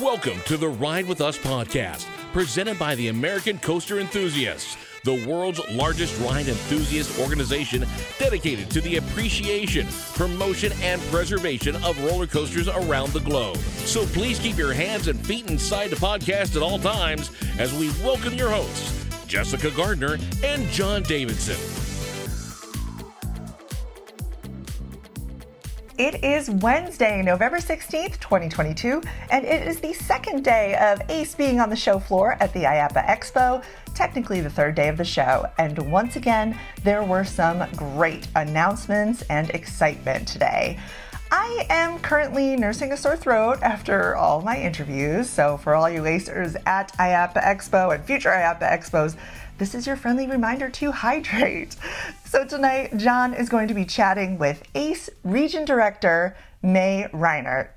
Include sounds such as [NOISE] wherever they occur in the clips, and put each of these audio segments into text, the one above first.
Welcome to the Ride With Us podcast, presented by the American Coaster Enthusiasts, the world's largest ride enthusiast organization dedicated to the appreciation, promotion, and preservation of roller coasters around the globe. So please keep your hands and feet inside the podcast at all times as we welcome your hosts, Jessica Gardner and John Davidson. It is Wednesday, November 16th, 2022, and it is the second day of ACE being on the show floor at the IAAPA Expo, technically the third day of the show. And once again, there were some great announcements and excitement today. I am currently nursing a sore throat after all my interviews, so for all you acers at IAAPA Expo and future IAAPA Expos, this is your friendly reminder to [LAUGHS] hydrate. So tonight, John is going to be chatting with ACE Region Director May Reinert.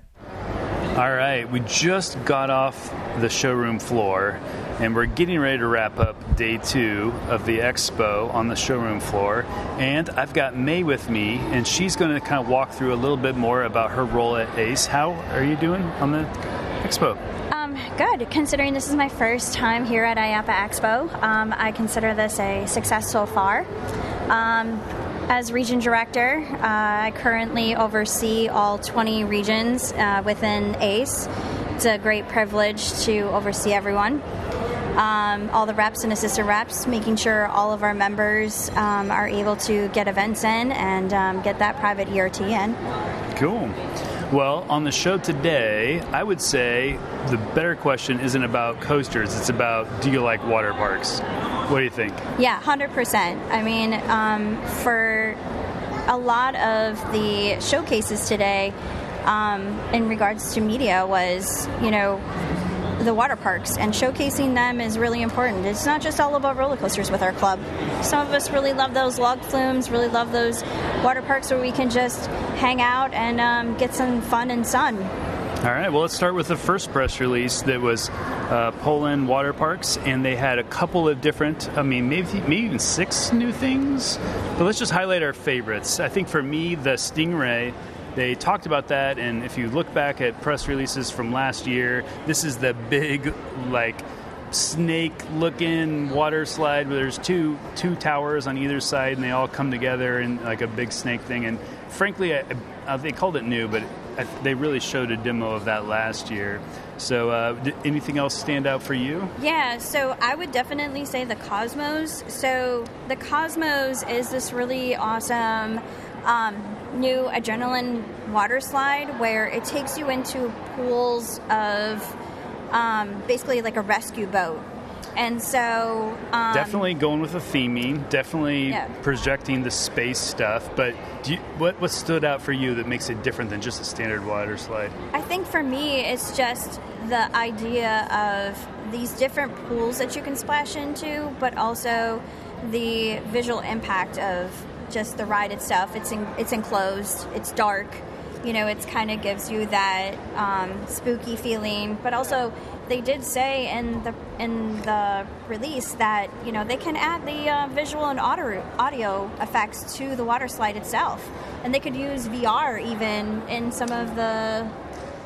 All right, we just got off the showroom floor and we're getting ready to wrap up day two of the expo on the showroom floor. And I've got May with me, and she's going to kind of walk through a little bit more about her role at ACE. How are you doing on the expo? Um, good. Considering this is my first time here at IAAPA Expo, um, I consider this a success so far. Um, as region director, uh, I currently oversee all 20 regions uh, within ACE. It's a great privilege to oversee everyone. Um, all the reps and assistant reps, making sure all of our members um, are able to get events in and um, get that private ERT in. Cool. Well, on the show today, I would say the better question isn't about coasters, it's about do you like water parks? What do you think? Yeah, 100%. I mean, um, for a lot of the showcases today, um, in regards to media, was, you know, the water parks and showcasing them is really important. It's not just all about roller coasters with our club. Some of us really love those log flumes, really love those water parks where we can just hang out and um, get some fun and sun. All right, well, let's start with the first press release that was uh, Polin Water Parks, and they had a couple of different, I mean, maybe, maybe even six new things. But let's just highlight our favorites. I think for me, the Stingray they talked about that, and if you look back at press releases from last year, this is the big, like, snake looking water slide where there's two two towers on either side and they all come together in like a big snake thing. And frankly I, I, they called it new but I, they really showed a demo of that last year. So uh, anything else stand out for you? Yeah so i would definitely say the cosmos. So the cosmos is this really awesome um, new adrenaline water slide where it takes you into pools of um, basically like a rescue boat. And so. Um, definitely going with the theming, definitely yeah. projecting the space stuff. But you, what, what stood out for you that makes it different than just a standard water slide? I think for me, it's just the idea of these different pools that you can splash into, but also the visual impact of just the ride itself. It's in, it's enclosed. It's dark. You know, it kind of gives you that um, spooky feeling. But also, they did say in the in the release that you know they can add the uh, visual and audio audio effects to the water slide itself, and they could use VR even in some of the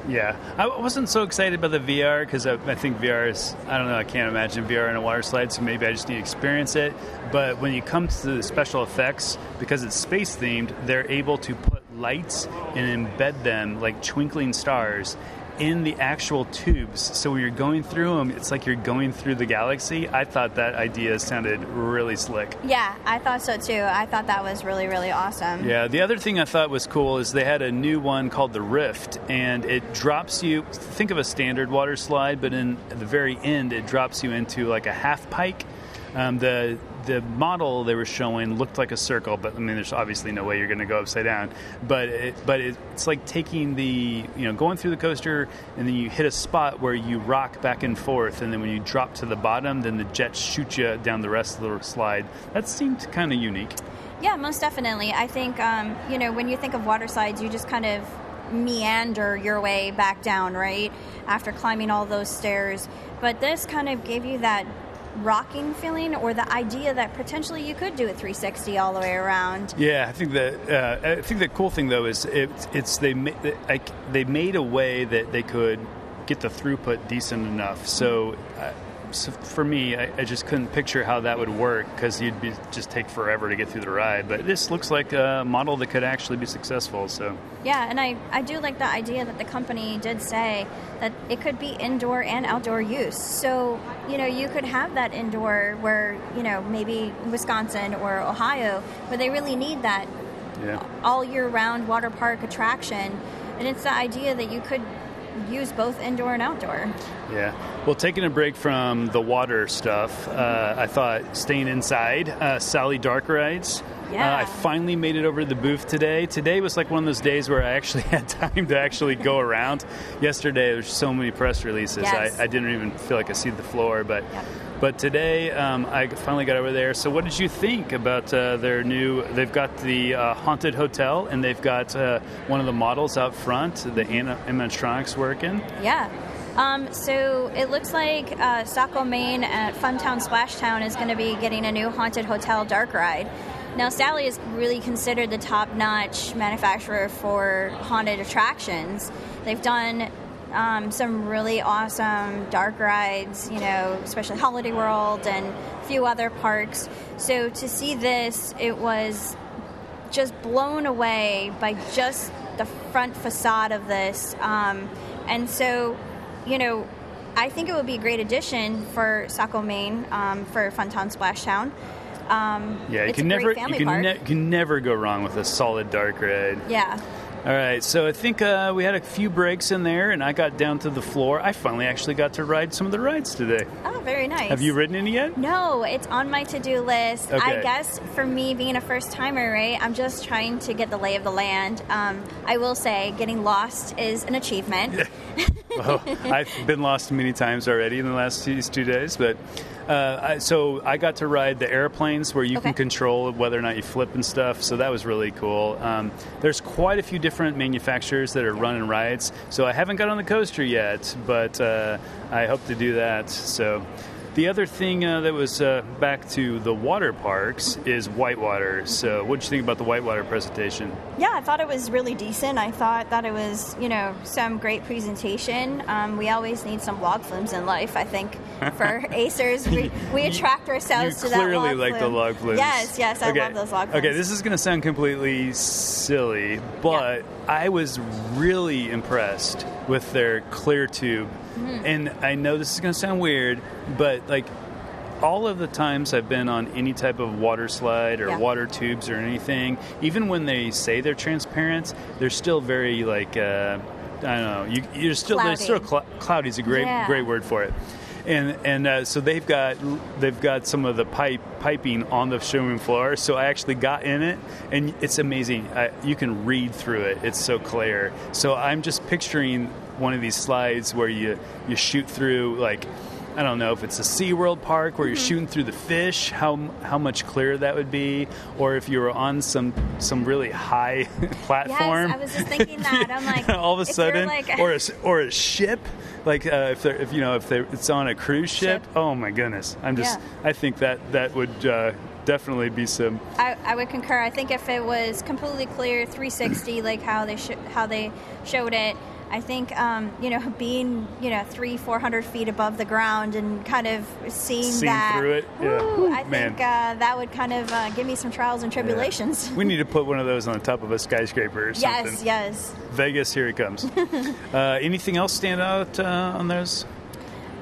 yeah, I wasn't so excited about the VR because I, I, think VR is, I don't know, I can't imagine VR in a water slide, so maybe I just need to experience it. But when you come to the special effects, because it's space themed, they're able to put lights and embed them like twinkling stars in the actual tubes. So when you're going through them, it's like you're going through the galaxy. I thought that idea sounded really slick. Yeah, I thought so too. I thought that was really, really awesome. Yeah, the other thing I thought was cool is they had a new one called the Rift, and it drops you. Think of a standard water slide, but in the very end, it drops you into like a half pipe. Um, the the model they were showing looked like a circle, but I mean, there's obviously no way you're going to go upside down. But it, but it's like taking the you know going through the coaster, and then you hit a spot where you rock back and forth, and then when you drop to the bottom, then the jets shoot you down the rest of the slide. That seemed kind of unique. Yeah, most definitely. I think um, you know when you think of water slides, you just kind of meander your way back down, right? After climbing all those stairs. But this kind of gave you that rocking feeling or the idea that potentially you could do a 360 all the way around. Yeah, I think that uh, I think the cool thing though is it, it's they they made a way that they could get the throughput decent enough. So. Uh, so for me, I, I, just couldn't picture how that would work because you'd be just take forever to get through the ride. But this looks like a model that could actually be successful. So yeah, and I I do like the idea that the company did say that it could be indoor and outdoor use. So you know you could have that indoor where you know maybe Wisconsin or Ohio where they really need that yeah. all year round water park attraction. And it's the idea that you could use both indoor and outdoor. Yeah. Well, taking a break from the water stuff, uh, I thought staying inside, uh, Sally Dark Rides. Yeah. Uh, I finally made it over to the booth today. Today was like one of those days where I actually [LAUGHS] had time to actually go around. Yesterday, there was so many press releases. Yes. I, I, didn't even feel like I see the floor, but. Yep. But today, um, I finally got over there. So, what did you think about uh, their new? They've got the uh, haunted hotel, and they've got uh, one of the models out front, the animatronics working. Yeah. Um, so it looks like uh, Saco, Maine at Funtown Splashtown is going to be getting a new haunted hotel dark ride. Now, Sally is really considered the top notch manufacturer for haunted attractions. They've done um, some really awesome dark rides, you know, especially Holiday World and a few other parks. So to see this, it was just blown away by just the front facade of this. Um, and so, you know, I think it would be a great addition for Saco, Maine, um, for Funtown Splashtown. Um, yeah, you can never you can, ne- can never go wrong with a solid dark ride. Yeah. All right, so I think uh, we had a few breaks in there, and I got down to the floor. I finally actually got to ride some of the rides today. Oh, very nice. Have you ridden any yet? No, it's on my to do list. Okay. I guess for me, being a first timer, right, I'm just trying to get the lay of the land. Um, I will say, getting lost is an achievement. [LAUGHS] well, I've been lost many times already in the last two, two days, but uh, I, so I got to ride the airplanes where you okay. can control whether or not you flip and stuff. So that was really cool. Um, there's quite a few different manufacturers that are running rides. So I haven't got on the coaster yet, but uh, I hope to do that. So the other thing uh, that was uh, back to the water parks is Whitewater. So, what did you think about the Whitewater presentation? Yeah, I thought it was really decent. I thought that it was, you know, some great presentation. Um, we always need some log flumes in life. I think for [LAUGHS] acers, we, we attract ourselves you to that. Clearly, like the log flumes. Yes, yes, I okay. love those log flumes. Okay, this is going to sound completely silly, but yeah. I was really impressed with their clear tube Mm-hmm. And I know this is going to sound weird, but like all of the times I've been on any type of water slide or yeah. water tubes or anything, even when they say they're transparent, they're still very like uh, I don't know. You, you're still cloudy. they're still cl- cloudy is a great yeah. great word for it. And and uh, so they've got they've got some of the pipe piping on the showroom floor. So I actually got in it, and it's amazing. I, you can read through it. It's so clear. So I'm just picturing one of these slides where you you shoot through like I don't know if it's a SeaWorld park where you're mm-hmm. shooting through the fish, how how much clearer that would be, or if you were on some some really high [LAUGHS] platform. Yes, I was just thinking that. I'm [LAUGHS] like, all of a sudden, like or a, or a ship, like uh, if if you know if it's on a cruise ship, ship. Oh my goodness, I'm just yeah. I think that that would. Uh, definitely be some. I, I, would concur. I think if it was completely clear, 360, like how they sh- how they showed it, I think um, you know being you know three four hundred feet above the ground and kind of seeing Seeing that through it, yeah. woo, I Man. think uh, that would kind of uh, give me some trials and tribulations. Yeah. We need to put one of those on the top of a skyscraper or something. yes, yes. Vegas, here it comes. [LAUGHS] uh, anything else stand out uh, on those?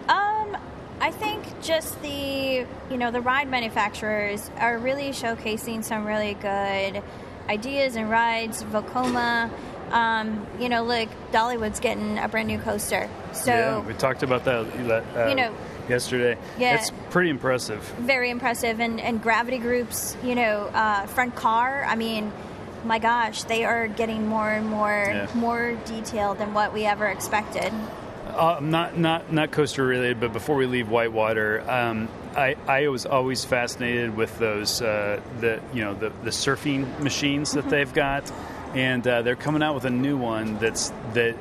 Um, I think just the you know the ride manufacturers are really showcasing some really good ideas and rides. Vekoma um, you know, look, Dollywood's getting a brand new coaster. So yeah, we talked about that. Uh, you know, yesterday. Yeah, it's pretty impressive. Very impressive, and and Gravity Group's, you know, uh, front car. I mean, my gosh, they are getting more and more yeah. more detailed than what we ever expected. Uh, not not not coaster related, but before we leave Whitewater, um, I, I was always fascinated with those uh, the you know the, the surfing machines that mm-hmm. they've got and uh, they're coming out with a new one that's that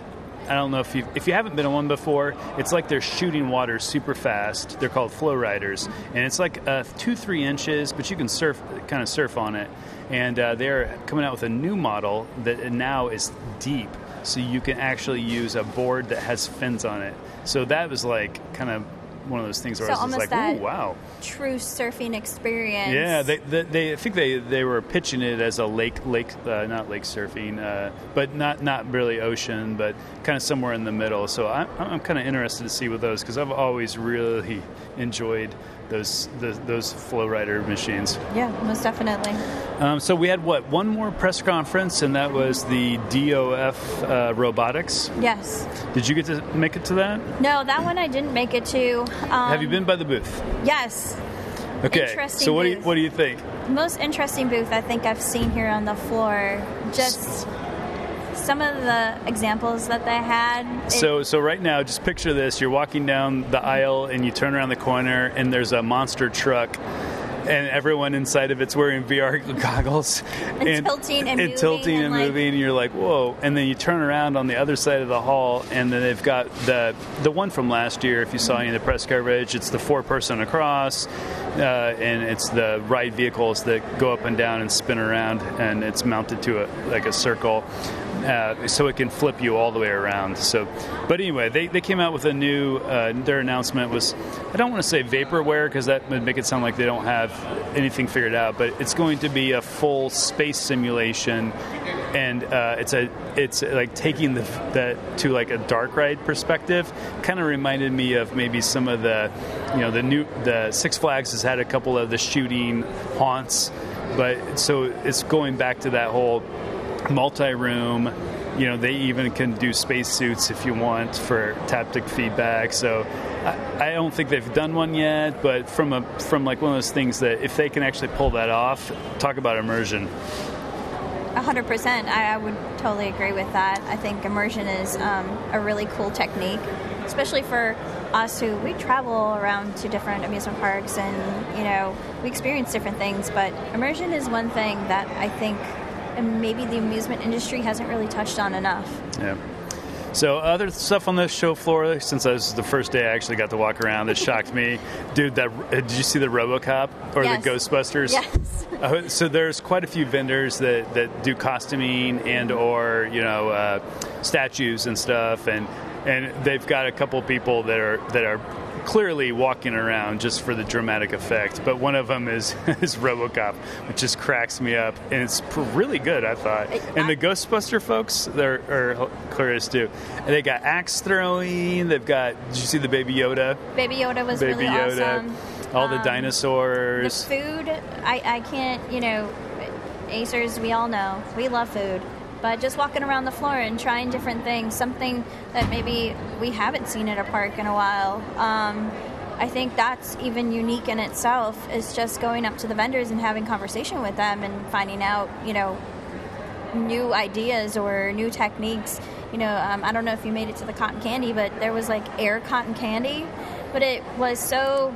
I don't know if you if you haven't been on one before. It's like they're shooting water super fast. They're called flow riders, and it's like uh, two three inches, but you can surf kind of surf on it. And uh, they're coming out with a new model that now is deep. so you can actually use a board that has fins on it. So that was like kind of one of those things where So I was like, that wow!" True surfing experience. Yeah, they, they, they I think they, they were pitching it as a lake lake uh, not lake surfing, uh, but not not really ocean, but kind of somewhere in the middle. So I'm I'm kind of interested to see with those because I've always really enjoyed those those, those flow rider machines. yeah, most definitely. Um, so we had what one more press conference, and that was the DOF uh, robotics. Yes. Did you get to make it to that? No, that one I didn't make it to. Um, Have you been by the booth? Yes. Okay. Interesting so what do you what do you think? Most interesting booth I think I've seen here on the floor. Just some of the examples that they had. it- So, so right now, just picture this: you're walking down the aisle, and you turn around the corner, and there's a monster truck, and everyone inside of it's wearing VR [LAUGHS] goggles, And tilting and moving tilting and, and like- moving. And you're like, whoa! And then you turn around on the other side of the hall, and then they've got the the one from last year. If you saw any of the press coverage, it's the four person across, uh, and it's the ride vehicles that go up and down and spin around, and it's mounted to a like a circle uh, so it can flip you all the way around. So, but anyway, they, they came out with a new. Uh, their announcement was, I don't want to say vaporware because that would make it sound like they don't have anything figured out. But it's going to be a full space simulation, and uh, it's a it's like taking the that to like a dark ride perspective. Kind of reminded me of maybe some of the, you know, the new the Six Flags has had a couple of the shooting haunts, but so it's going back to that whole multi-room you know they even can do spacesuits if you want for taptic feedback so I, I don't think they've done one yet but from a from like one of those things that if they can actually pull that off talk about immersion 100%. I, I would totally agree with that. I think immersion is um, a really cool technique, especially for us who we travel around to different amusement parks and, you know, we experience different things. But immersion is one thing that I think and maybe the amusement industry hasn't really touched on enough. yeah so other stuff on the show floor since this is the first day i actually got to walk around that shocked me dude that uh, did you see the robocop or Yes. the ghostbusters Yes. [LAUGHS] Uh, so there's quite a few vendors that, that do costuming and or you know uh, statues and stuff, and and they've got a couple people that are that are clearly walking around just for the dramatic effect. But one of them is [LAUGHS] is RoboCop, which just cracks me up, and it's really good. I thought, and the Ghostbuster folks they're are hilarious too. And they got axe throwing. They've got. Did you see the Baby Yoda? Baby Yoda was Baby really Yoda. awesome. All the Um, The dinosaurs. food, I, I can't, you know, Acers, we all know, we love food. But just walking around the floor and trying different things, something that maybe we haven't seen at a park in a while. Um, I think that's even unique in itself, is just going up to the vendors and having conversation with them and finding out, you know, new ideas or new techniques. You know, um, I don't know if you made it to the cotton candy, but there was like air cotton candy, but it was so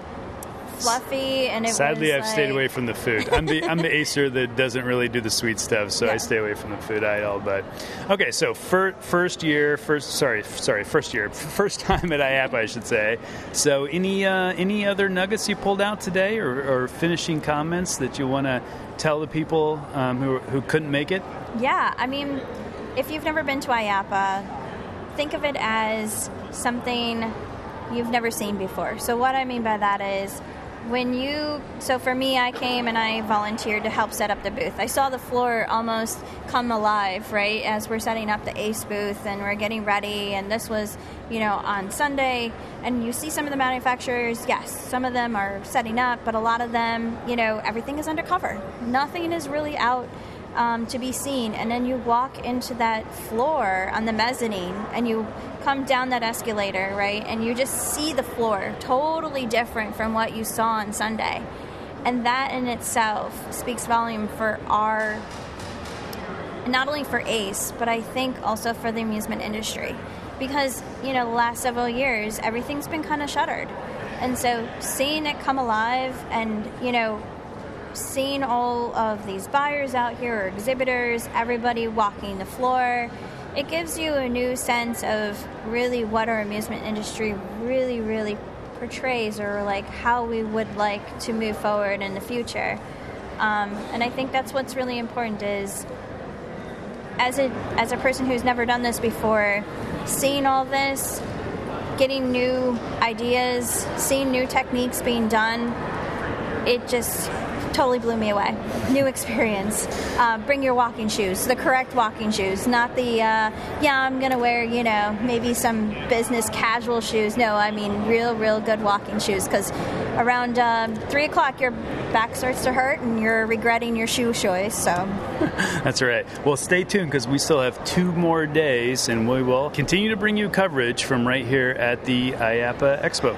fluffy and it Sadly, I've stayed away from the food. I'm the I'm the [LAUGHS] acer that doesn't really do the sweet stuff, so I stay away from the food aisle. But okay, so fir- first year, first sorry, sorry, first year, [LAUGHS] first time at IAAPA, I should say. So any uh, any other nuggets you pulled out today, or, or finishing comments that you want to tell the people um, who who couldn't make it? Yeah, I mean, if you've never been to IAAPA, think of it as something you've never seen before. So, what I mean by that is when you, so for me, I came and I volunteered to help set up the booth. I saw the floor almost come alive, right, as we're setting up the ACE booth and we're getting ready. And this was, you know, on Sunday. And you see some of the manufacturers, yes, some of them are setting up, but a lot of them, you know, everything is undercover. Nothing is really out um, to be seen. And then you walk into that floor on the mezzanine and you come down that escalator, right? And you just see the floor totally different from what you saw on Sunday. And that in itself speaks volume for our, not only for ACE, but I think also for the amusement industry. Because, you know, the last several years, everything's been kind of shuttered. And so seeing it come alive and, you know, seeing all of these buyers out here or exhibitors, everybody walking the floor, it gives you a new sense of really what our amusement industry really, really portrays or like how we would like to move forward in the future. Um, and I think that's what's really important is as a as a person who's never done this before, seeing all this, getting new ideas, seeing new techniques being done, it just totally blew me away. New experience. Uh, bring your walking shoes, the correct walking shoes, not the, uh, yeah, I'm going to wear, you know, maybe some business casual shoes. No, I mean real, real good walking shoes because around uh, 3 o'clock your back starts to hurt and you're regretting your shoe choice. So [LAUGHS] That's right. Well, stay tuned because we still have two more days and we will continue to bring you coverage from right here at the IAAPA Expo.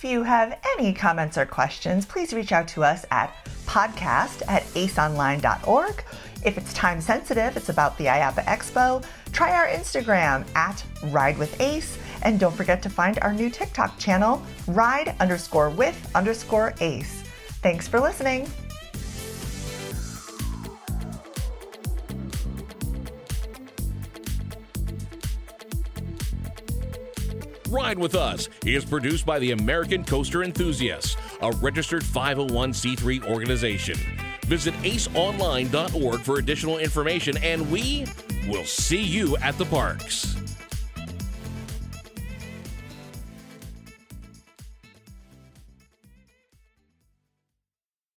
If you have any comments or questions, please reach out to us at podcast at aceonline.org. If it's time sensitive, it's about the IAAPA Expo, try our Instagram at Ride with Ace. And don't forget to find our new TikTok channel, ride underscore with underscore ace. Thanks for listening. Ride with Us is produced by the American Coaster Enthusiasts, a registered 501c3 organization. Visit aceonline.org for additional information, and we will see you at the parks.